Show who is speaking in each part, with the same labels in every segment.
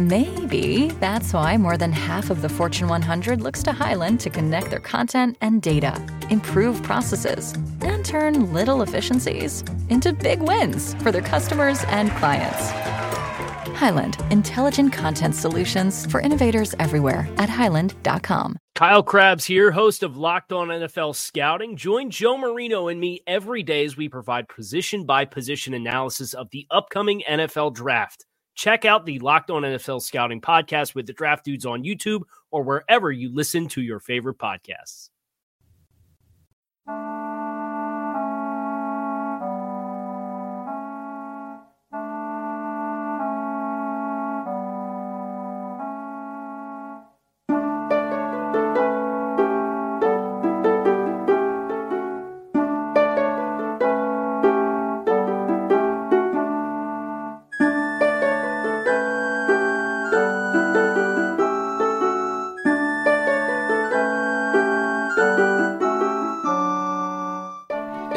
Speaker 1: Maybe that's why more than half of the Fortune 100 looks to Highland to connect their content and data, improve processes, and turn little efficiencies into big wins for their customers and clients. Highland, intelligent content solutions for innovators everywhere at highland.com.
Speaker 2: Kyle Crabbs here, host of Locked On NFL Scouting. Join Joe Marino and me every day as we provide position by position analysis of the upcoming NFL draft. Check out the Locked On NFL Scouting podcast with the draft dudes on YouTube or wherever you listen to your favorite podcasts.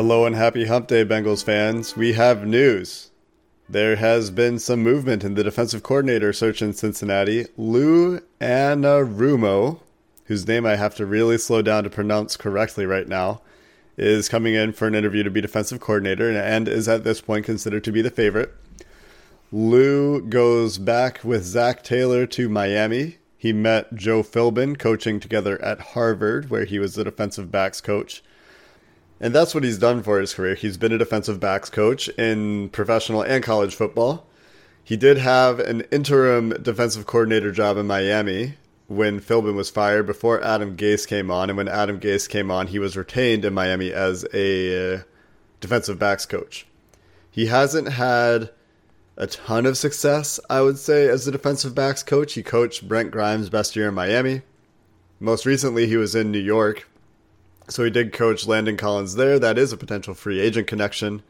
Speaker 3: Hello and happy hump day, Bengals fans. We have news. There has been some movement in the defensive coordinator search in Cincinnati. Lou Anarumo, whose name I have to really slow down to pronounce correctly right now, is coming in for an interview to be defensive coordinator and is at this point considered to be the favorite. Lou goes back with Zac Taylor to Miami. He met Joe Philbin coaching together at Harvard, where he was the defensive backs coach. And that's what he's done for his career. He's been a defensive backs coach in professional and college football. He did have an interim defensive coordinator job in Miami when Philbin was fired before Adam Gase came on. And when Adam Gase came on, he was retained in Miami as a uh, defensive backs coach. He hasn't had a ton of success, I would say, as a defensive backs coach. He coached Brent Grimes' best year in Miami. Most recently, he was in New York so he did coach Landon Collins there. That is a potential free agent connection.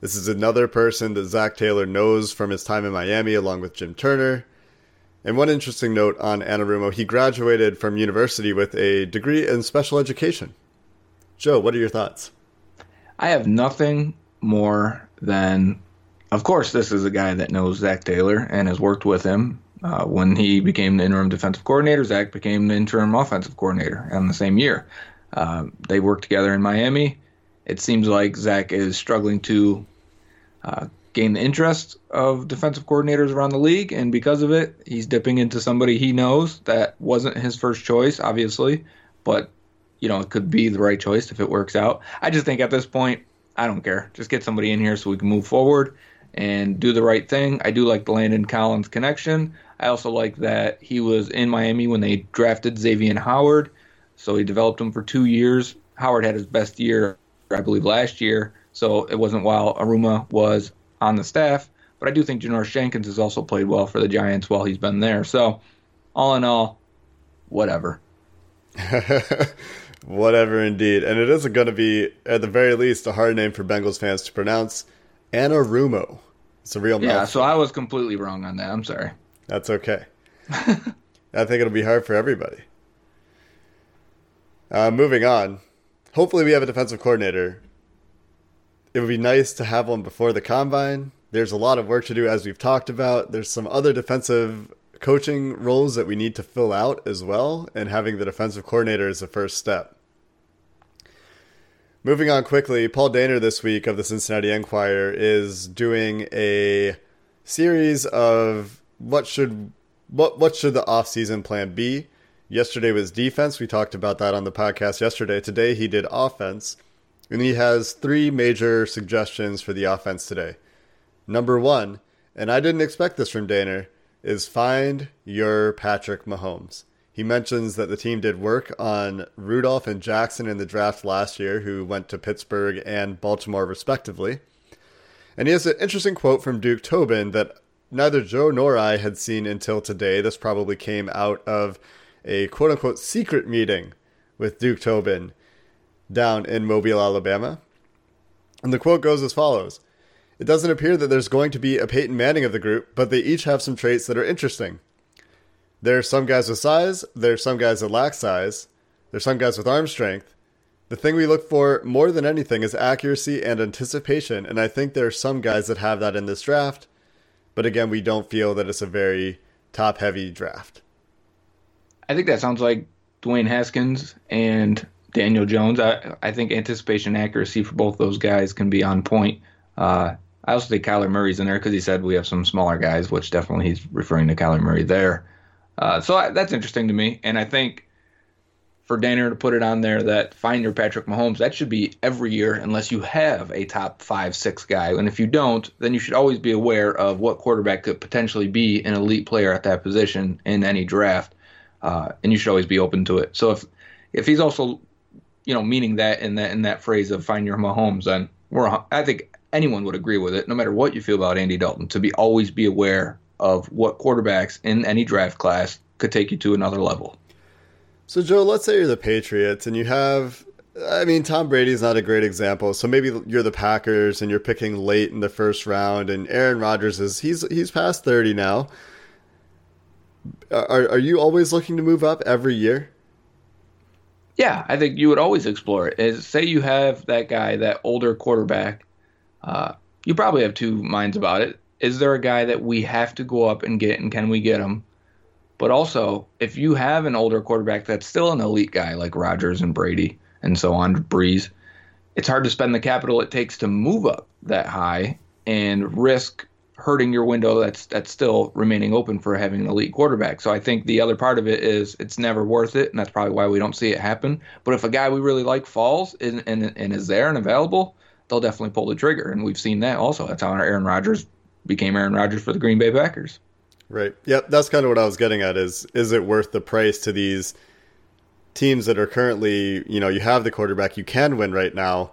Speaker 3: This is another person that Zac Taylor knows from his time in Miami, along with Jim Turner. And one interesting note on Anarumo, he graduated from university with a degree in special education. Joe, what are your thoughts?
Speaker 4: I have nothing more than, of course, this is a guy that knows Zac Taylor and has worked with him. Uh, when he became the interim defensive coordinator, Zac became the interim offensive coordinator in the same year. Uh, they work together in Miami. It seems like Zac is struggling to uh, gain the interest of defensive coordinators around the league, and because of it, he's dipping into somebody he knows that wasn't his first choice, obviously, but you know it could be the right choice if it works out. I just think at this point, I don't care. Just get somebody in here so we can move forward and do the right thing. I do like the Landon Collins connection. I also like that he was in Miami when they drafted Xavien Howard so he developed him for two years. Howard had his best year, I believe, last year. So it wasn't while Anarumo was on the staff. But I do think Janoris Jenkins has also played well for the Giants while he's been there. So all in all, whatever.
Speaker 3: whatever indeed. And it isn't going to be, at the very least, a hard name for Bengals fans to pronounce. Anarumo. It's a real name.
Speaker 4: Yeah, so I was completely wrong on that. I'm sorry.
Speaker 3: That's okay. I think it'll be hard for everybody. Uh, moving on. Hopefully, we have a defensive coordinator. It would be nice to have one before the combine. There's a lot of work to do, as we've talked about. There's some other defensive coaching roles that we need to fill out as well, and having the defensive coordinator is the first step. Moving on quickly, Paul Dehner this week of the Cincinnati Enquirer is doing a series of what should what what should the offseason plan be? Yesterday was defense. We talked about that on the podcast yesterday. Today he did offense. And he has three major suggestions for the offense today. Number one, and I didn't expect this from Dehner, is find your Patrick Mahomes. He mentions that the team did work on Rudolph and Jackson in the draft last year, who went to Pittsburgh and Baltimore respectively. And he has an interesting quote from Duke Tobin that neither Joe nor I had seen until today. This probably came out of a quote unquote secret meeting with Duke Tobin down in Mobile, Alabama. And the quote goes as follows It doesn't appear that there's going to be a Peyton Manning of the group, but they each have some traits that are interesting. There are some guys with size, there are some guys that lack size, there's some guys with arm strength. The thing we look for more than anything is accuracy and anticipation, and I think there are some guys that have that in this draft, but again, we don't feel that it's a very top heavy draft.
Speaker 4: I think that sounds like Dwayne Haskins and Daniel Jones. I, I think anticipation accuracy for both those guys can be on point. Uh, I also think Kyler Murray's in there because he said we have some smaller guys, which definitely he's referring to Kyler Murray there. Uh, so I, that's interesting to me, and I think for Dehner to put it on there that find your Patrick Mahomes, that should be every year unless you have a top five, six guy. And if you don't, then you should always be aware of what quarterback could potentially be an elite player at that position in any draft. Uh, and you should always be open to it. So if if he's also, you know, meaning that in that in that phrase of find your Mahomes, then we're I think anyone would agree with it, no matter what you feel about Andy Dalton, to be always be aware of what quarterbacks in any draft class could take you to another level.
Speaker 3: So, Joe, let's say you're the Patriots and you have, I mean, Tom Brady's not a great example. So maybe you're the Packers and you're picking late in the first round, and Aaron Rodgers is he's he's past thirty now. Are are you always looking to move up every year?
Speaker 4: Yeah, I think you would always explore it. Is say you have that guy, that older quarterback. Uh, you probably have two minds about it is there a guy that we have to go up and get, and can we get him? But also, if you have an older quarterback that's still an elite guy like Rodgers and Brady and so on, Brees, it's hard to spend the capital it takes to move up that high and risk hurting your window that's that's still remaining open for having an elite quarterback. So I think the other part of it is it's never worth it, and that's probably why we don't see it happen. But if a guy we really like falls and, and, and is there and available, they'll definitely pull the trigger, and we've seen that also. That's how Aaron Rodgers became Aaron Rodgers for the Green Bay Packers.
Speaker 3: Right. Yep. That's kind of what I was getting at. Is is it worth the price to these teams that are currently, you know, you have the quarterback you can win right now.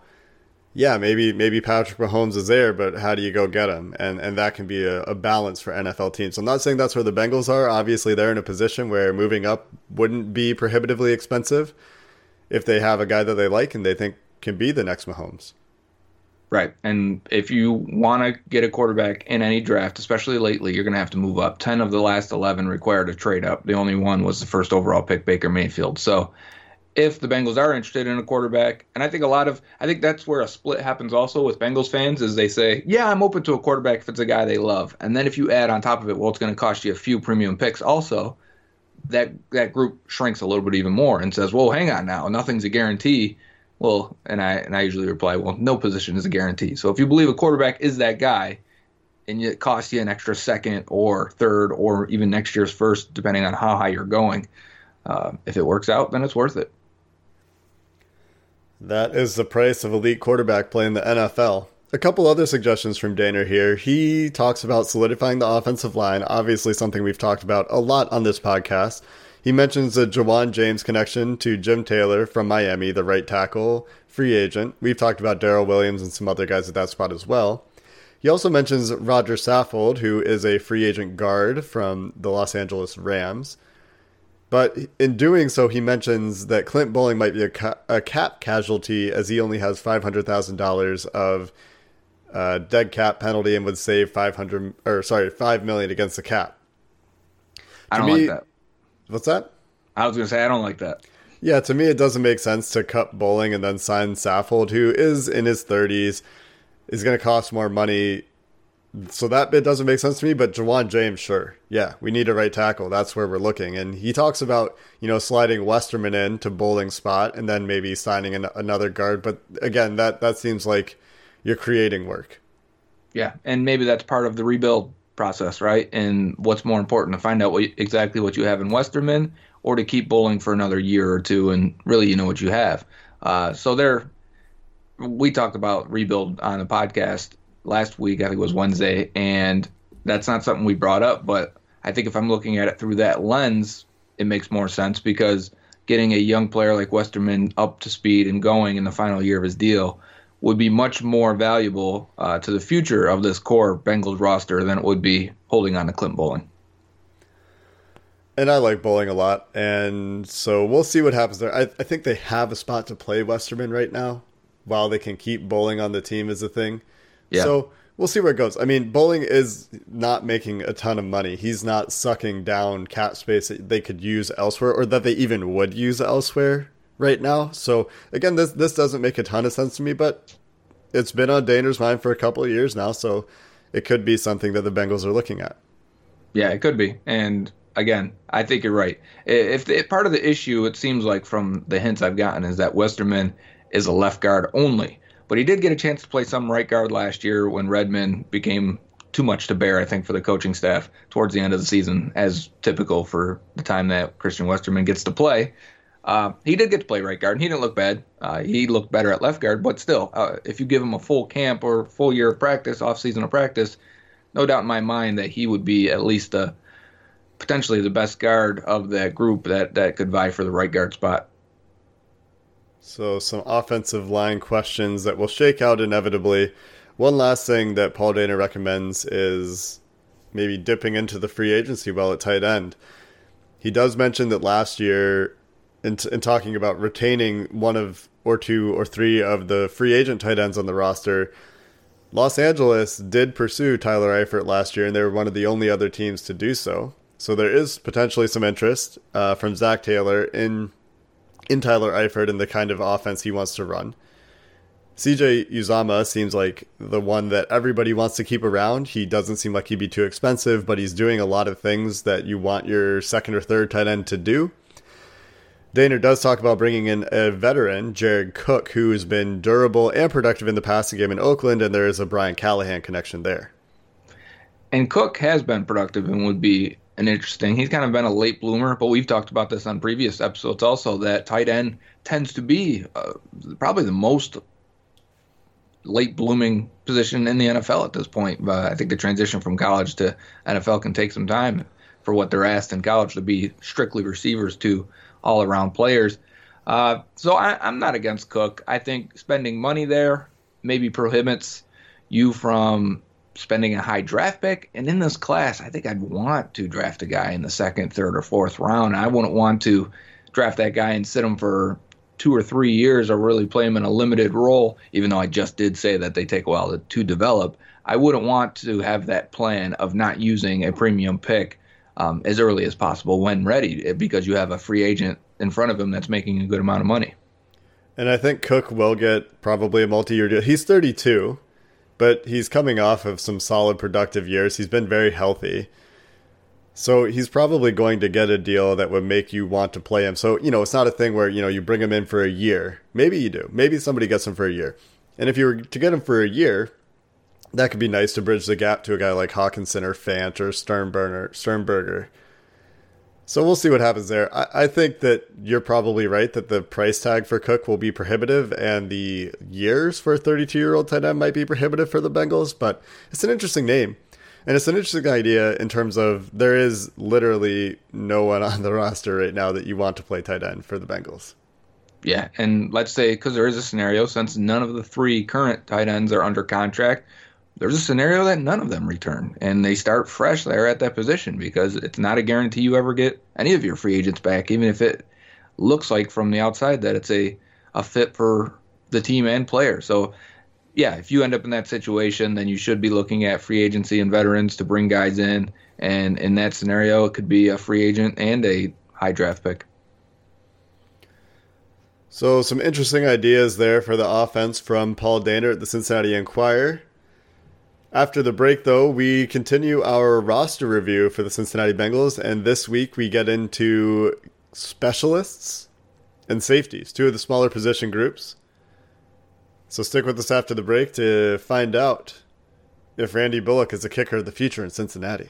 Speaker 3: Yeah, maybe maybe Patrick Mahomes is there, but how do you go get him? And and that can be a, a balance for NFL teams. I'm not saying that's where the Bengals are. Obviously, they're in a position where moving up wouldn't be prohibitively expensive if they have a guy that they like and they think can be the next Mahomes.
Speaker 4: Right. And if you want to get a quarterback in any draft, especially lately, you're going to have to move up. 10 of the last 11 required a trade up. The only one was the first overall pick, Baker Mayfield. So if the Bengals are interested in a quarterback, and I think a lot of, I think that's where a split happens also with Bengals fans is they say, yeah, I'm open to a quarterback if it's a guy they love. And then if you add on top of it, well, it's going to cost you a few premium picks also. That that group shrinks a little bit even more and says, "Well, hang on now, nothing's a guarantee." Well, and I and I usually reply, well, no position is a guarantee. So if you believe a quarterback is that guy, and it costs you an extra second or third or even next year's first, depending on how high you're going, uh, if it works out, then it's worth it.
Speaker 3: That is the price of elite quarterback play in the NFL. A couple other suggestions from Dehner here. He talks about solidifying the offensive line, obviously something we've talked about a lot on this podcast. He mentions the Ja'Wuan James connection to Jim Taylor from Miami, the right tackle, free agent. We've talked about Daryl Williams and some other guys at that spot as well. He also mentions Roger Saffold, who is a free agent guard from the Los Angeles Rams. But in doing so, he mentions that Clint Boling might be a, ca- a cap casualty as he only has $500,000 of uh, dead cap penalty and would save 500 or sorry, 5 million against the cap.
Speaker 4: I don't me, like that.
Speaker 3: What's that?
Speaker 4: I was going to say I don't like that.
Speaker 3: Yeah, to me, it doesn't make sense to cut Boling and then sign Saffold, who is in his 30s, is going to cost more money. So that bit doesn't make sense to me. But Ja'Wuan James, sure, yeah, we need a right tackle. That's where we're looking. And he talks about you know sliding Westerman in to Boling spot and then maybe signing an, another guard. But again, that that seems like you're creating work.
Speaker 4: Yeah, and maybe that's part of the rebuild process, right? And what's more important to find out what, exactly what you have in Westerman or to keep Boling for another year or two and really you know what you have. Uh, so there, we talked about rebuild on the podcast last week. I think it was Wednesday, and that's not something we brought up. But I think if I'm looking at it through that lens, it makes more sense because getting a young player like Westerman up to speed and going in the final year of his deal would be much more valuable uh, to the future of this core Bengals roster than it would be holding on to Clint Boling.
Speaker 3: And I like Boling a lot, and so we'll see what happens there. I, I think they have a spot to play Westerman right now, while they can keep Boling on the team is a thing. Yeah. So we'll see where it goes. I mean, Boling is not making a ton of money. He's not sucking down cap space that they could use elsewhere, or that they even would use elsewhere right now. So again, this this doesn't make a ton of sense to me, but it's been on Dehner's mind for a couple of years now, so it could be something that the Bengals are looking at.
Speaker 4: Yeah, it could be, and again, I think you're right. If, if part of the issue, it seems like from the hints I've gotten, is that Westerman is a left guard only. But he did get a chance to play some right guard last year when Redmond became too much to bear, I think, for the coaching staff towards the end of the season, as typical for the time that Christian Westerman gets to play. Uh, he did get to play right guard, and he didn't look bad. Uh, he looked better at left guard, but still, uh, if you give him a full camp or full year of practice, off season of practice, no doubt in my mind that he would be at least a potentially the best guard of that group that, that could vie for the right guard spot.
Speaker 3: So, some offensive line questions that will shake out inevitably. One last thing that Paul Dehner recommends is maybe dipping into the free agency well at tight end. He does mention that last year, in, t- in talking about retaining one of or two or three of the free agent tight ends on the roster, Los Angeles did pursue Tyler Eifert last year, and they were one of the only other teams to do so. So there is potentially some interest uh, from Zac Taylor in in Tyler Eifert and the kind of offense he wants to run. CJ Uzomah seems like the one that everybody wants to keep around. He doesn't seem like he'd be too expensive, but he's doing a lot of things that you want your second or third tight end to do. Dehner does talk about bringing in a veteran, Jared Cook, who has been durable and productive in the passing game in Oakland, and there is a Brian Callahan connection there.
Speaker 4: And Cook has been productive and would be an interesting. He's kind of been a late bloomer, but we've talked about this on previous episodes also that tight end tends to be uh, probably the most late blooming position in the NFL at this point. But I think the transition from college to NFL can take some time for what they're asked in college to be strictly receivers to all around players. Uh, so I, am not against Cook. I think spending money there maybe prohibits you from spending a high draft pick. And in this class, I think I'd want to draft a guy in the second, third, or fourth round. I wouldn't want to draft that guy and sit him for two or three years or really play him in a limited role, even though I just did say that they take a while to, to develop. I wouldn't want to have that plan of not using a premium pick um, as early as possible when ready because you have a free agent in front of him that's making a good amount of money.
Speaker 3: And I think Cook will get probably a multi year deal. He's 32 but he's coming off of some solid productive years. He's been very healthy. So he's probably going to get a deal that would make you want to play him. So, you know, it's not a thing where, you know, you bring him in for a year. Maybe you do. Maybe somebody gets him for a year. And if you were to get him for a year, that could be nice to bridge the gap to a guy like Hockenson or Fant or Sternberger. Sternberger. So we'll see what happens there. I, I, think that you're probably right that the price tag for Cook will be prohibitive and the years for a 32 year old tight end might be prohibitive for the Bengals, but it's an interesting name. And it's an interesting idea in terms of there is literally no one on the roster right now that you want to play tight end for the Bengals.
Speaker 4: Yeah, and let's say because there is a scenario since none of the three current tight ends are under contract, there's a scenario that none of them return and they start fresh there at that position because it's not a guarantee you ever get any of your free agents back, even if it looks like from the outside that it's a, a fit for the team and player. So, yeah, if you end up in that situation, then you should be looking at free agency and veterans to bring guys in. And in that scenario, it could be a free agent and a high draft pick.
Speaker 3: So, some interesting ideas there for the offense from Paul Dehner at the Cincinnati Enquirer. After the break, though, we continue our roster review for the Cincinnati Bengals, and this week we get into specialists and safeties, two of the smaller position groups. So stick with us after the break to find out if Randy Bullock is the kicker of the future in Cincinnati.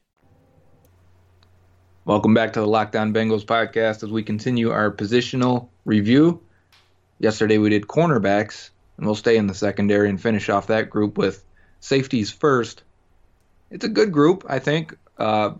Speaker 4: Welcome back to the Locked On Bengals podcast as we continue our positional review. Yesterday we did cornerbacks, and we'll stay in the secondary and finish off that group with safeties first. It's a good group, I think, uh,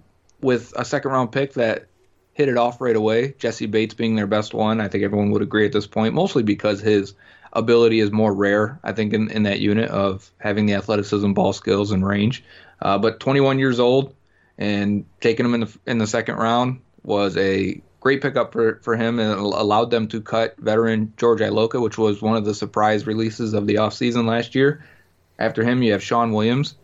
Speaker 4: with a second round pick that hit it off right away. Jessie Bates being their best one. I think everyone would agree at this point, mostly because his ability is more rare, I think, in, in that unit of having the athleticism, ball skills, and range. Uh, but 21 years old, and taking him in the in the second round was a great pickup for, for him and allowed them to cut veteran George Iloka, which was one of the surprise releases of the offseason last year. After him, you have Shawn Williams,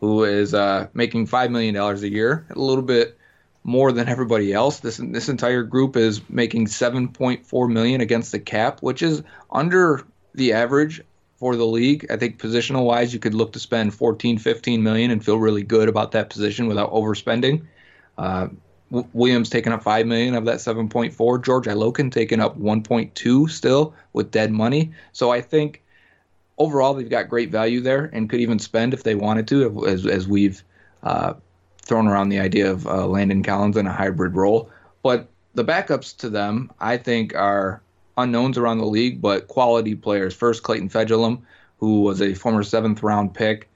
Speaker 4: who is uh, making $5 million a year, a little bit more than everybody else. This this entire group is making 7.4 million against the cap, which is under the average for the league. I think positional wise, you could look to spend 14, 15 million and feel really good about that position without overspending. Uh, Williams taking up 5 million of that 7.4. George Iloka taking up 1.2 still with dead money. So I think overall they've got great value there and could even spend if they wanted to, as, as we've uh, thrown around the idea of uh, Landon Collins in a hybrid role. But the backups to them, I think, are unknowns around the league, but quality players. First, Clayton Fejedelem, who was a former seventh round pick,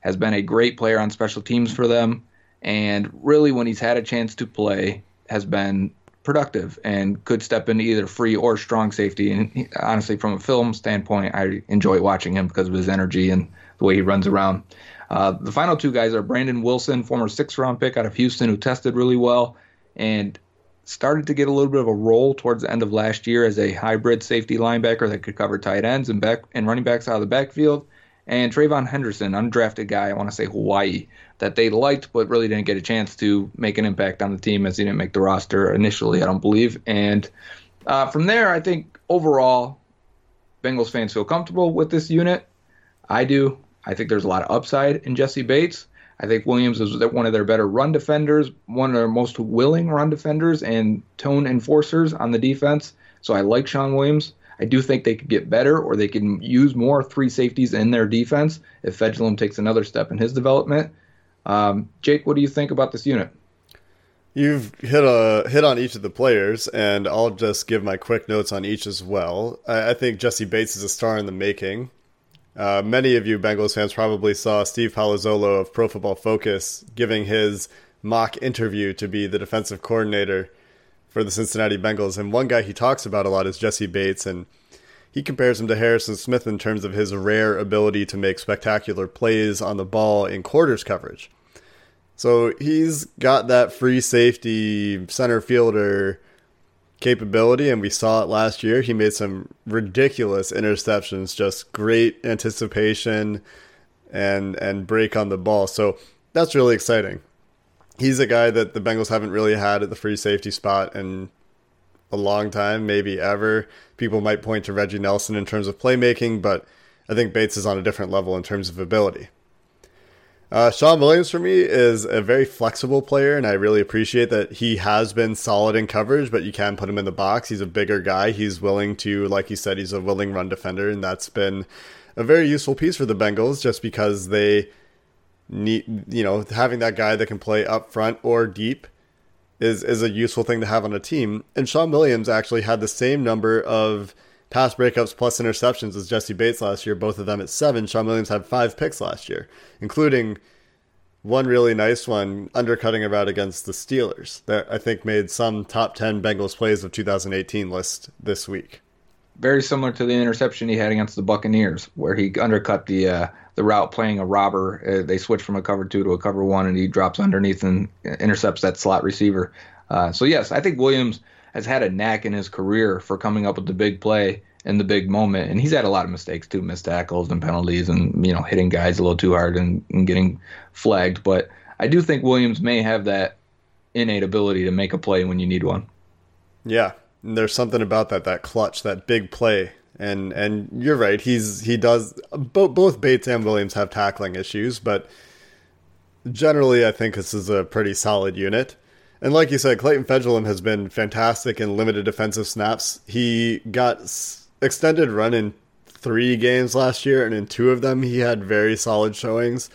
Speaker 4: has been a great player on special teams for them. And really, when he's had a chance to play, has been productive and could step into either free or strong safety. And he, honestly, from a film standpoint, I enjoy watching him because of his energy and the way he runs around. Uh, the final two guys are Brandon Wilson, former sixth round pick out of Houston, who tested really well, and started to get a little bit of a role towards the end of last year as a hybrid safety linebacker that could cover tight ends and back and running backs out of the backfield. And Trayvon Henderson, undrafted guy, I want to say Hawaii, that they liked but really didn't get a chance to make an impact on the team as he didn't make the roster initially, I don't believe. And uh, from there, I think overall, Bengals fans feel comfortable with this unit. I do. I think there's a lot of upside in Jessie Bates. I think Williams is one of their better run defenders, one of their most willing run defenders and tone enforcers on the defense. So I like Shawn Williams. I do think they could get better or they can use more three safeties in their defense if Fejedelem takes another step in his development. Um, Jake, what do you think about this unit?
Speaker 3: You've hit a hit on each of the players, and I'll just give my quick notes on each as well. I, I think Jessie Bates is a star in the making. Uh, many of you Bengals fans probably saw Steve Palazzolo of Pro Football Focus giving his mock interview to be the defensive coordinator for the Cincinnati Bengals. And one guy he talks about a lot is Jessie Bates, and he compares him to Harrison Smith in terms of his rare ability to make spectacular plays on the ball in quarters coverage. So he's got that free safety center fielder capability, and we saw it last year. He made some ridiculous interceptions, just great anticipation and and break on the ball. So that's really exciting. He's a guy that the Bengals haven't really had at the free safety spot in a long time, maybe ever. People might point to Reggie Nelson in terms of playmaking, but I think Bates is on a different level in terms of ability. Uh, Shawn Williams for me is a very flexible player, and I really appreciate that he has been solid in coverage, but you can put him in the box. He's a bigger guy. He's willing to, like you said, he's a willing run defender, and that's been a very useful piece for the Bengals just because they need, you know, having that guy that can play up front or deep is, is a useful thing to have on a team. And Shawn Williams actually had the same number of pass breakups plus interceptions as Jessie Bates last year, both of them at seven. Shawn Williams had five picks last year, including one really nice one undercutting a route against the Steelers that I think made some top 10 Bengals plays of 2018 list this week.
Speaker 4: Very similar to the interception he had against the Buccaneers, where he undercut the uh, the route playing a robber. Uh, they switch from a cover two to a cover one, and he drops underneath and intercepts that slot receiver. Uh, so yes, I think Williams has had a knack in his career for coming up with the big play in the big moment. And he's had a lot of mistakes too, missed tackles and penalties and, you know, hitting guys a little too hard and, and getting flagged. But I do think Williams may have that innate ability to make a play when you need one.
Speaker 3: Yeah, and there's something about that that clutch, that big play. And and you're right. He's he does both both Bates and Williams have tackling issues, but generally I think this is a pretty solid unit. And like you said, Clayton Fejedelem has been fantastic in limited defensive snaps. He got extended run in three games last year, and in two of them he had very solid showings.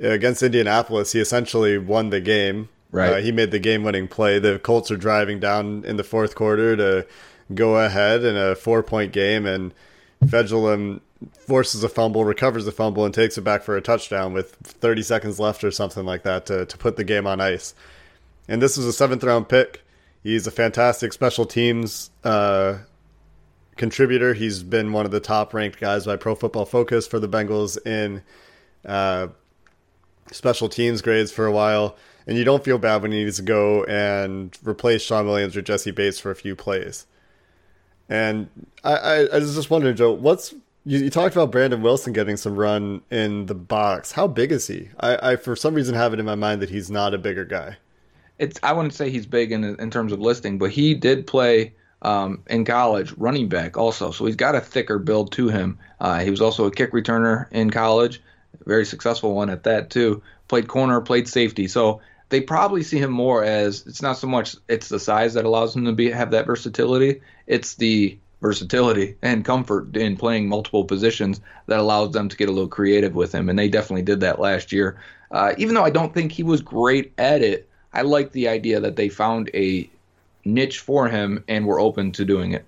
Speaker 3: Against Indianapolis, he essentially won the game.
Speaker 4: Right.
Speaker 3: Uh, he made the game-winning play. The Colts are driving down in the fourth quarter to go ahead in a four-point game, and Fejedelem forces a fumble, recovers the fumble, and takes it back for a touchdown with 30 seconds left or something like that to, to put the game on ice. And this was a seventh round pick. He's a fantastic special teams uh, contributor. He's been one of the top ranked guys by Pro Football Focus for the Bengals in uh, special teams grades for a while. And you don't feel bad when he needs to go and replace Shawn Williams or Jessie Bates for a few plays. And I, I, I was just wondering, Joe, what's you, you, talked about Brandon Wilson getting some run in the box. How big is he? I, I for some reason have it in my mind that he's not a bigger guy.
Speaker 4: It's I wouldn't say he's big in in terms of listing, but he did play um, in college running back also, so he's got a thicker build to him. Uh, he was also a kick returner in college, very successful one at that too. Played corner, played safety, so they probably see him more as it's not so much it's the size that allows him to be have that versatility. It's the versatility and comfort in playing multiple positions that allows them to get a little creative with him, and they definitely did that last year. Uh, even though I don't think he was great at it, I like the idea that they found a niche for him and were open to doing it.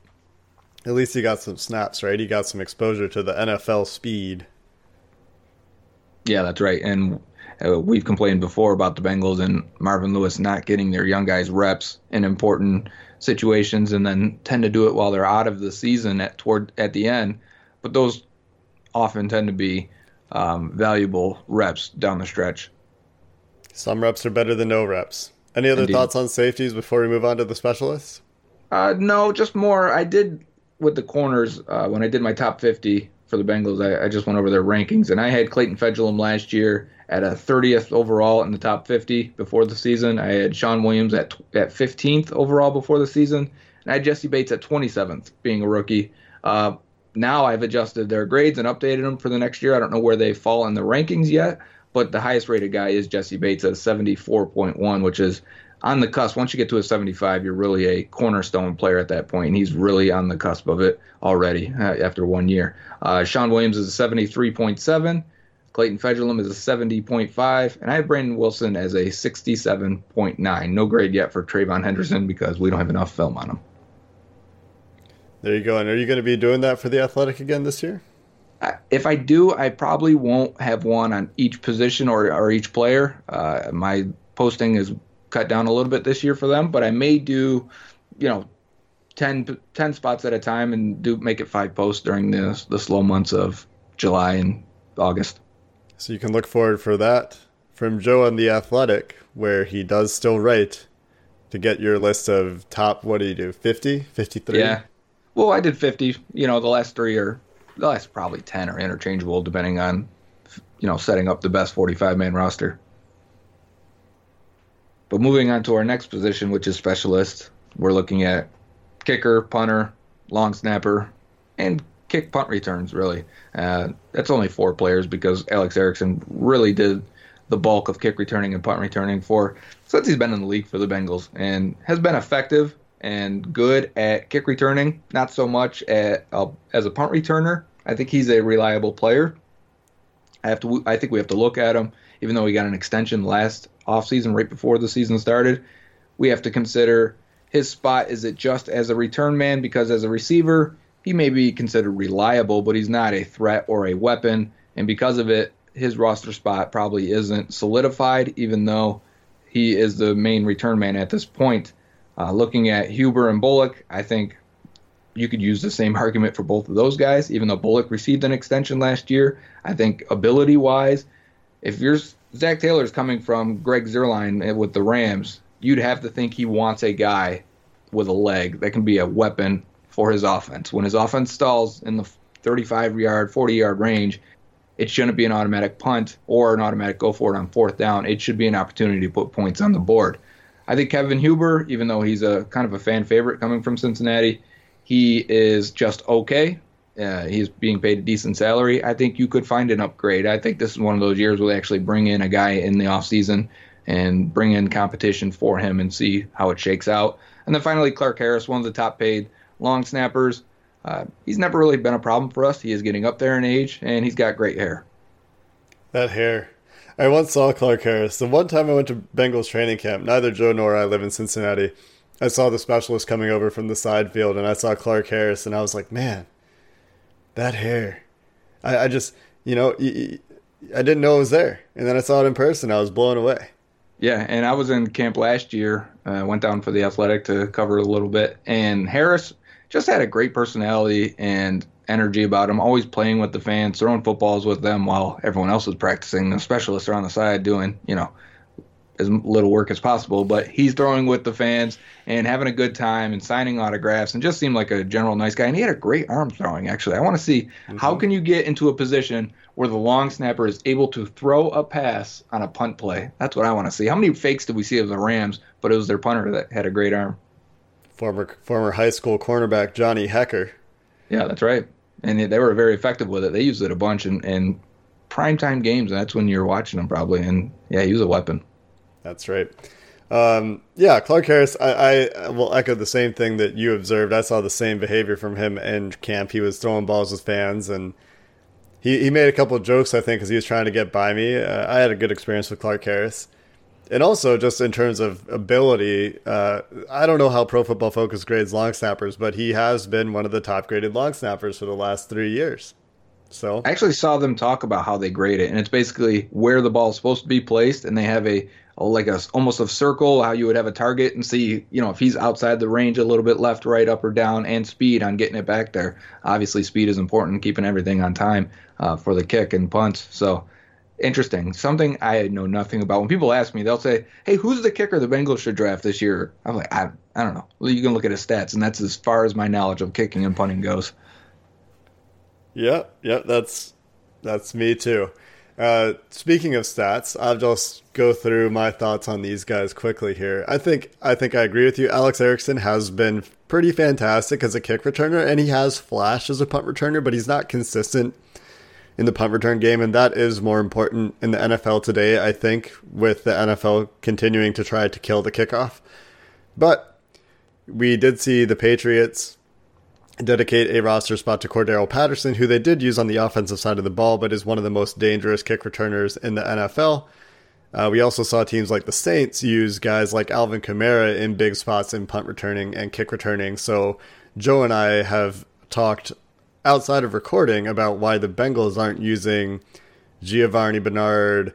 Speaker 3: At least he got some snaps, right? He got some exposure to the NFL speed.
Speaker 4: Yeah, that's right. And uh, we've complained before about the Bengals and Marvin Lewis not getting their young guys reps in important situations, and then tend to do it while they're out of the season at toward at the end. But those often tend to be um, valuable reps down the stretch.
Speaker 3: Some reps are better than no reps. Any other Indeed. thoughts on safeties before we move on to the specialists?
Speaker 4: Uh, no, just more. I did with the corners uh, when I did my top 50 for the Bengals. I, I, just went over their rankings, and I had Clayton Fejedelem last year at a 30th overall in the top 50 before the season. I had Shawn Williams at at 15th overall before the season, and I had Jessie Bates at 27th, being a rookie. Uh, now I've adjusted their grades and updated them for the next year. I don't know where they fall in the rankings yet, but the highest rated guy is Jessie Bates at 74.1, which is on the cusp. Once you get to a 75, you're really a cornerstone player at that point, and he's really on the cusp of it already uh, after one year. Uh, Shawn Williams is a 73.7. Clayton Fejedelem is a 70.5, and I have Brandon Wilson as a 67.9. No grade yet for Trayvon Henderson because we don't have enough film on him.
Speaker 3: There you go. And are you going to be doing that for the Athletic again this year?
Speaker 4: If I do, I probably won't have one on each position or, or each player. Uh, my posting is cut down a little bit this year for them, but I may do, you know, 10, 10 spots at a time and do make it five posts during the the slow months of July and August.
Speaker 3: So you can look forward for that from Joe on the Athletic, where he does still write to get your list of top. What do you do? 50, 53?
Speaker 4: Yeah. Well, I did 50. You know, the last three are the last probably 10 are interchangeable depending on you know setting up the best 45 man roster. But moving on to our next position which is specialist we're looking at kicker punter long snapper and kick punt returns really. Uh, that's only four players because alex erickson really did the bulk of kick returning and punt returning for since he's been in the league for the bengals and has been effective and good at kick returning, not so much at uh, as a punt returner. I think he's a reliable player. I have to. I think we have to look at him, even though he got an extension last offseason, right before the season started. We have to consider his spot. Is it just as a return man? Because as a receiver, he may be considered reliable, but he's not a threat or a weapon. And because of it, his roster spot probably isn't solidified, even though he is the main return man at this point. Uh, looking at Huber and Bullock, I think you could use the same argument for both of those guys. Even though Bullock received an extension last year, I think ability wise, if you're Zac Taylor is coming from Greg Zuerlein with the Rams, you'd have to think he wants a guy with a leg that can be a weapon for his offense. When his offense stalls in the 35 yard, 40 yard range, it shouldn't be an automatic punt or an automatic go for it on fourth down. It should be an opportunity to put points on the board. I think Kevin Huber, even though he's a kind of a fan favorite coming from Cincinnati, he is just okay. Uh, he's being paid a decent salary. I think you could find an upgrade. I think this is one of those years where they actually bring in a guy in the offseason and bring in competition for him and see how it shakes out. And then finally, Clark Harris, one of the top paid long snappers. Uh, he's never really been a problem for us. He is getting up there in age, and he's got great hair.
Speaker 3: That hair. I once saw Clark Harris. The one time I went to Bengals training camp, neither Joe nor I live in Cincinnati. I saw the specialist coming over from the side field, and I saw Clark Harris, and I was like, man, that hair. I, I just, you know, I didn't know it was there. And then I saw it in person. I was blown away.
Speaker 4: Yeah, and I was in camp last year. I uh, went down for the athletic to cover a little bit, and Harris just had a great personality and energy about him, always playing with the fans, throwing footballs with them while everyone else is practicing. The specialists are on the side doing, you know, as little work as possible, but he's throwing with the fans and having a good time and signing autographs and just seemed like a general nice guy. And he had a great arm throwing, actually. I want to see mm-hmm. how can you get into a position where the long snapper is able to throw a pass on a punt play? That's what I want to see. How many fakes did we see of the Rams, but it was their punter that had a great arm?
Speaker 3: Former former high school cornerback Johnny Hekker.
Speaker 4: Yeah, that's right. And they were very effective with it. They used it a bunch in, in primetime games, and that's when you're watching them probably. And yeah, he was a weapon.
Speaker 3: That's right. Um, yeah, Clark Harris, I, I, will echo the same thing that you observed. I saw the same behavior from him in camp. He was throwing balls with fans, and he, he made a couple of jokes, I think, because he was trying to get by me. Uh, I had a good experience with Clark Harris. And also, just in terms of ability, uh, I don't know how Pro Football Focus grades long snappers, but he has been one of the top graded long snappers for the last three years. So
Speaker 4: I actually saw them talk about how they grade it, and it's basically where the ball is supposed to be placed, and they have a like a almost a circle how you would have a target and see you know if he's outside the range a little bit left right up or down and speed on getting it back there obviously speed is important keeping everything on time uh, for the kick and punt so interesting. Something i know nothing about. When people ask me they'll say hey who's the kicker the bengals should draft this year? I'm like i, I don't know. Well you can look at his stats and that's as far as my knowledge of kicking and punting goes.
Speaker 3: Yeah yeah that's that's me too. Uh, speaking of stats, I'll just go through my thoughts on these guys quickly here. I think I think I agree with you. Alex Erickson has been pretty fantastic as a kick returner, and he has flashed as a punt returner, but he's not consistent in the punt return game, and that is more important in the NFL today. I think with the NFL continuing to try to kill the kickoff, but we did see the Patriots dedicate a roster spot to Cordarrelle Patterson, who they did use on the offensive side of the ball, but is one of the most dangerous kick returners in the NFL. Uh, we also saw teams like the Saints use guys like Alvin Kamara in big spots in punt returning and kick returning. So Joe and I have talked outside of recording about why the Bengals aren't using Giovani Bernard,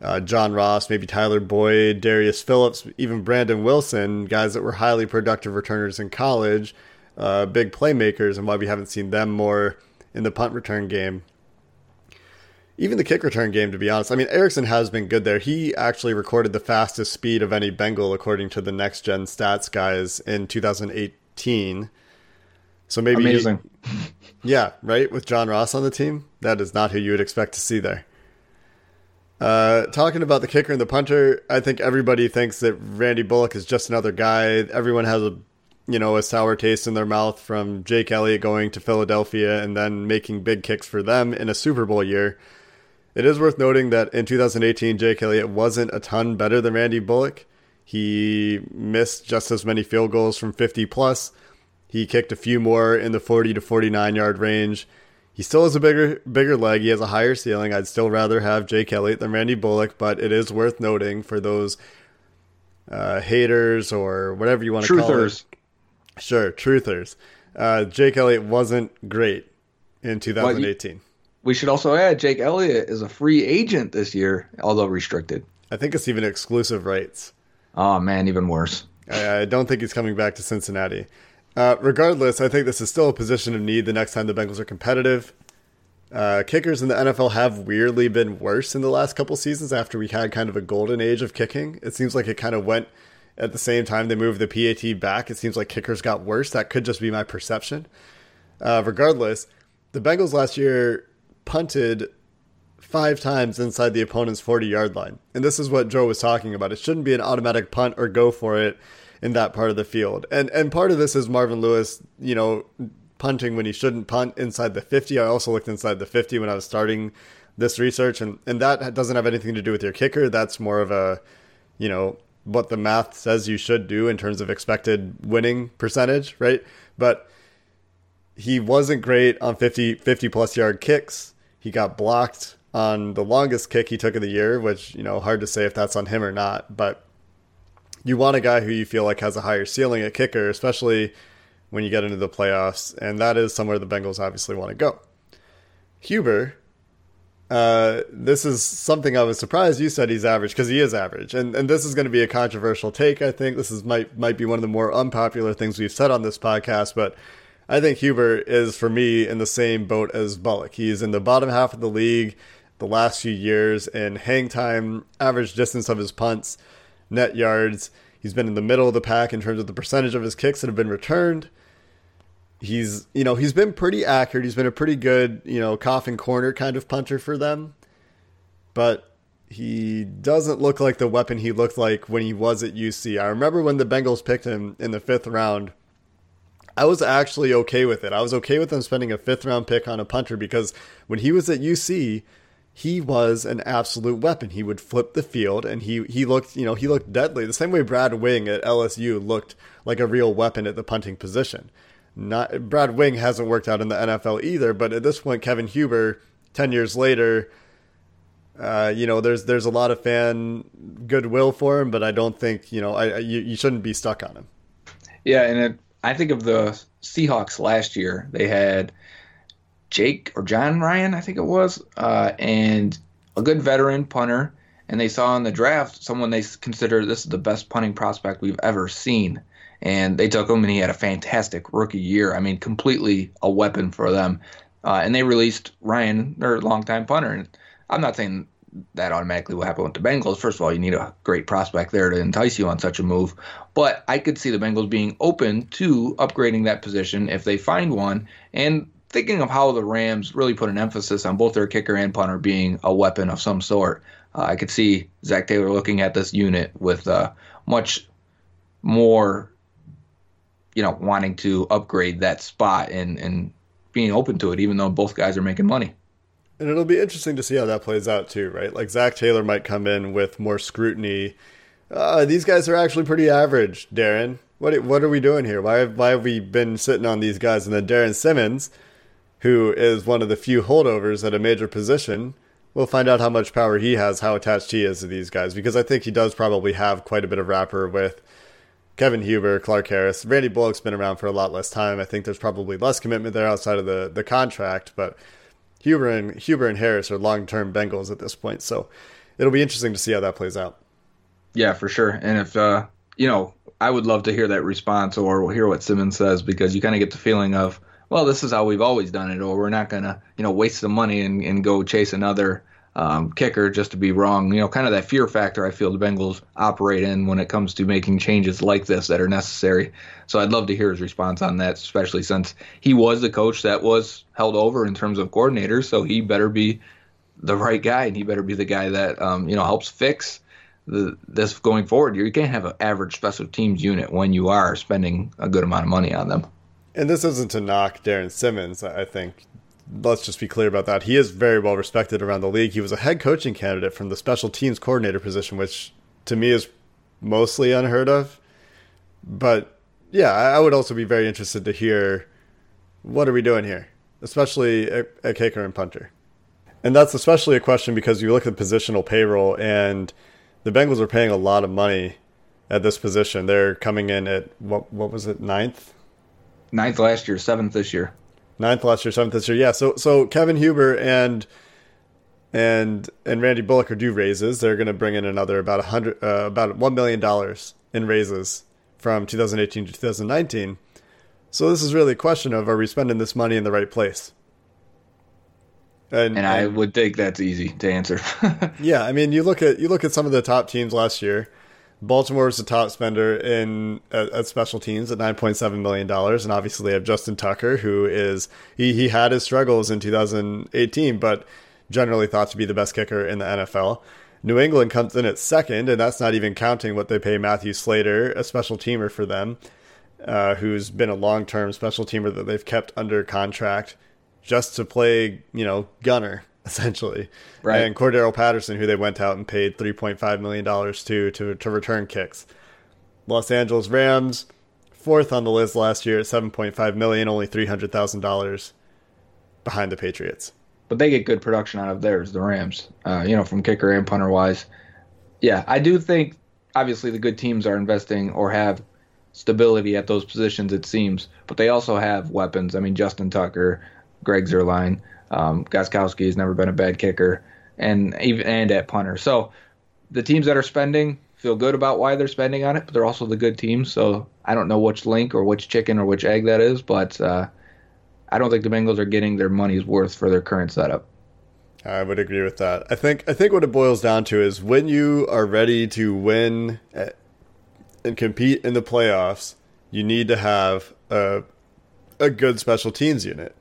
Speaker 3: uh, John Ross, maybe Tyler Boyd, Darius Phillips, even Brandon Wilson, guys that were highly productive returners in college uh, big playmakers and why we haven't seen them more in the punt return game. Even the kick return game, to be honest. I mean, Erickson has been good there. He actually recorded the fastest speed of any Bengal, according to the next gen stats guys, in 2018. So maybe.
Speaker 4: Amazing.
Speaker 3: He, yeah, right? With John Ross on the team? That is not who you would expect to see there. Uh, talking about the kicker and the punter, I think everybody thinks that Randy Bullock is just another guy. Everyone has a you know, a sour taste in their mouth from Jake Elliott going to Philadelphia and then making big kicks for them in a Super Bowl year. It is worth noting that in 2018, Jake Elliott wasn't a ton better than Randy Bullock. He missed just as many field goals from 50 plus. He kicked a few more in the 40 to 49 yard range. He still has a bigger bigger leg. He has a higher ceiling. I'd still rather have Jake Elliott than Randy Bullock, but it is worth noting for those uh, haters or whatever you want to call it Sure, truthers. Uh, Jake Elliott wasn't great in 2018. Well,
Speaker 4: we should also add Jake Elliott is a free agent this year, although restricted.
Speaker 3: I think it's even exclusive rights.
Speaker 4: Oh man, even worse.
Speaker 3: I, I don't think he's coming back to Cincinnati. Uh, regardless, I think this is still a position of need the next time the Bengals are competitive. Uh, kickers in the NFL have weirdly been worse in the last couple seasons after we had kind of a golden age of kicking. It seems like it kind of went at the same time they moved the PAT back, it seems like kickers got worse. That could just be my perception. Uh, regardless, the Bengals last year punted five times inside the opponent's 40 yard line. And this is what Joe was talking about. It shouldn't be an automatic punt or go for it in that part of the field. And and part of this is Marvin Lewis, you know, punting when he shouldn't punt inside the 50. I also looked inside the 50 when I was starting this research and and that doesn't have anything to do with your kicker. That's more of a, you know, what the math says you should do in terms of expected winning percentage, right? But he wasn't great on 50 50 plus yard kicks. He got blocked on the longest kick he took of the year, which, you know, hard to say if that's on him or not, but you want a guy who you feel like has a higher ceiling at kicker, especially when you get into the playoffs, and that is somewhere the Bengals obviously want to go. Huber, uh, this is something I was surprised you said he's average because he is average, and and this is going to be a controversial take. I think this is might might be one of the more unpopular things we've said on this podcast, but I think Huber is for me in the same boat as Bullock. He's in the bottom half of the league the last few years in hang time, average distance of his punts, net yards. He's been in the middle of the pack in terms of the percentage of his kicks that have been returned. He's, you know, he's been pretty accurate. He's been a pretty good, you know, coffin corner kind of punter for them. But he doesn't look like the weapon he looked like when he was at UC. I remember when the Bengals picked him in the fifth round. I was actually okay with it. I was okay with them spending a fifth round pick on a punter because when he was at UC, he was an absolute weapon. He would flip the field and he he looked, you know, he looked deadly. The same way Brad Wing at LSU looked like a real weapon at the punting position. Not Brad Wing hasn't worked out in the NFL either, but at this point Kevin Huber 10 years later uh, you know, there's there's a lot of fan goodwill for him, but I don't think you know I, I you, you shouldn't be stuck on him.
Speaker 4: Yeah, and it, I think of the Seahawks last year. They had Jake or Jon Ryan, I think it was, uh, and a good veteran punter. And they saw in the draft someone they consider this is the best punting prospect we've ever seen. And they took him, and he had a fantastic rookie year. I mean, completely a weapon for them. Uh, and they released Ryan, their longtime punter. And I'm not saying that automatically will happen with the Bengals. First of all, you need a great prospect there to entice you on such a move. But I could see the Bengals being open to upgrading that position if they find one. And thinking of how the Rams really put an emphasis on both their kicker and punter being a weapon of some sort, uh, I could see Zac Taylor looking at this unit with uh, much more, you know, wanting to upgrade that spot and, and being open to it, even though both guys are making money.
Speaker 3: And it'll be interesting to see how that plays out too, right? Like Zac Taylor might come in with more scrutiny. Uh, these guys are actually pretty average, Darrin. What what are we doing here? Why why have we been sitting on these guys? And then Darrin Simmons, who is one of the few holdovers at a major position, we'll find out how much power he has, how attached he is to these guys, because I think he does probably have quite a bit of rapport with Kevin Huber, Clark Harris. Randy Bullock's been around for a lot less time. I think there's probably less commitment there outside of the, the contract, but Huber and Huber and Harris are long term Bengals at this point. So it'll be interesting to see how that plays out.
Speaker 4: Yeah, for sure. And if uh, you know, I would love to hear that response or hear what Simmons says because you kind of get the feeling of well, this is how we've always done it, or we're not going to, you know, waste the money and, and go chase another um, kicker just to be wrong. You know, kind of that fear factor I feel the Bengals operate in when it comes to making changes like this that are necessary. So I'd love to hear his response on that, especially since he was the coach that was held over in terms of coordinators. So he better be the right guy, and he better be the guy that um, you know helps fix the, this going forward. You can't have an average special teams unit when you are spending a good amount of money on them
Speaker 3: and this isn't to knock Darrin Simmons, I think. Let's just be clear about that. He is very well respected around the league. He was a head coaching candidate from the special teams coordinator position, which to me is mostly unheard of. But yeah, I would also be very interested to hear what are we doing here, especially at, kicker and punter. And that's especially a question because you look at the positional payroll, and the Bengals are paying a lot of money at this position. They're coming in at what what was it ninth
Speaker 4: ninth last year, seventh this year.
Speaker 3: Ninth last year, seventh this year. Yeah. So so Kevin Huber and and and Randy Bullock are due raises. They're going to bring in another about a hundred, uh, about one million dollars in raises from 2018 to 2019. So this is really a question of are we spending this money in the right place?
Speaker 4: And, and I and, would think that's easy to answer.
Speaker 3: yeah, I mean, you look at you look at some of the top teams last year. Baltimore is the top spender in at, at special teams at nine point seven million dollars, and obviously they have Justin Tucker, who is he he had his struggles in 2018, but generally thought to be the best kicker in the NFL. New England comes in at second, and that's not even counting what they pay Matthew Slater, a special teamer for them, uh, who's been a long term special teamer that they've kept under contract just to play, you know, gunner essentially. Right. And Cordarrelle Patterson, who they went out and paid $3.5 million to, to, to return kicks. Los Angeles Rams, fourth on the list last year at 7.5 million, only $300,000 behind the Patriots.
Speaker 4: But they get good production out of theirs, the Rams, uh, you know, from kicker and punter wise. Yeah, I do think obviously the good teams are investing or have stability at those positions, it seems, but they also have weapons. I mean, Justin Tucker, Greg Zuerlein, um, Gostkowski has never been a bad kicker, and even and at punter. So the teams that are spending feel good about why they're spending on it, but they're also the good teams. So I don't know which link or which chicken or which egg that is, but uh, I don't think the Bengals are getting their money's worth for their current setup.
Speaker 3: I would agree with that. I think I think what it boils down to is when you are ready to win eh, and compete in the playoffs, you need to have a a good special teams unit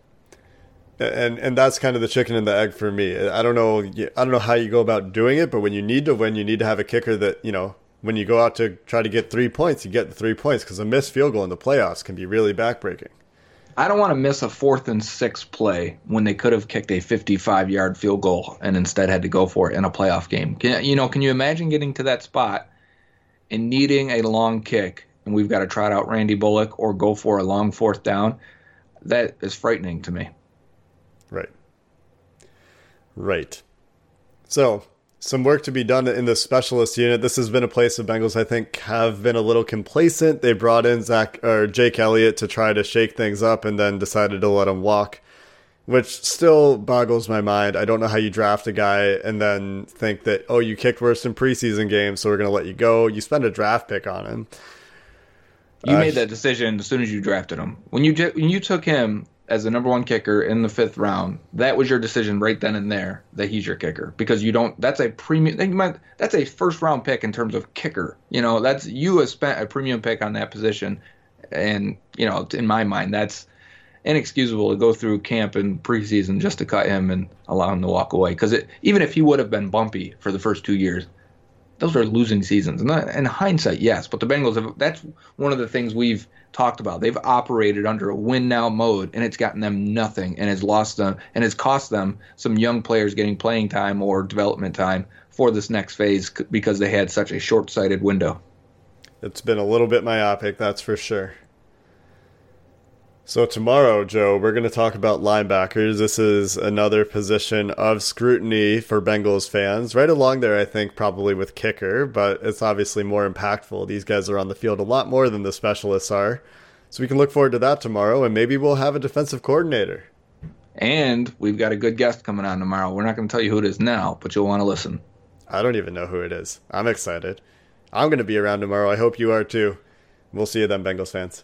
Speaker 3: and and that's kind of the chicken and the egg for me. I don't know. I don't know how you go about doing it, but when you need to win, you need to have a kicker that you know. When you go out to try to get three points, you get the three points because a missed field goal in the playoffs can be really backbreaking.
Speaker 4: I don't want to miss a fourth and six play when they could have kicked a 55 yard field goal and instead had to go for it in a playoff game. Can, you know, can you imagine getting to that spot and needing a long kick and we've got to trot out Randy Bullock or go for a long fourth down? That is frightening to me.
Speaker 3: Right. Right. So, some work to be done in the specialist unit. This has been a place the Bengals, I think, have been a little complacent. They brought in Zach or Jake Elliott to try to shake things up, and then decided to let him walk, which still boggles my mind. I don't know how you draft a guy and then think that oh, you kicked worse in preseason games, so we're going to let you go. You spend a draft pick on him.
Speaker 4: You uh, made that decision as soon as you drafted him. When you when you took him, as the number one kicker in the fifth round, that was your decision right then and there that he's your kicker because you don't. That's a premium. That's a first round pick in terms of kicker. You know, that's you have spent a premium pick on that position, and you know, in my mind, that's inexcusable to go through camp and preseason just to cut him and allow him to walk away. Because even if he would have been bumpy for the first two years, those are losing seasons. And in hindsight, yes, but the Bengals have. That's one of the things we've talked about. They've operated under a win now mode, and it's gotten them nothing, and has lost them, and has cost them some young players getting playing time or development time for this next phase because they had such a short sighted window.
Speaker 3: It's been a little bit myopic, that's for sure. So, tomorrow, Joe, we're going to talk about linebackers. This is another position of scrutiny for Bengals fans. Right along there, I think, probably with kicker, but it's obviously more impactful. These guys are on the field a lot more than the specialists are. So, we can look forward to that tomorrow, and maybe we'll have a defensive coordinator.
Speaker 4: And we've got a good guest coming on tomorrow. We're not going to tell you who it is now, but you'll want to listen.
Speaker 3: I don't even know who it is. I'm excited. I'm going to be around tomorrow. I hope you are too. We'll see you then, Bengals fans.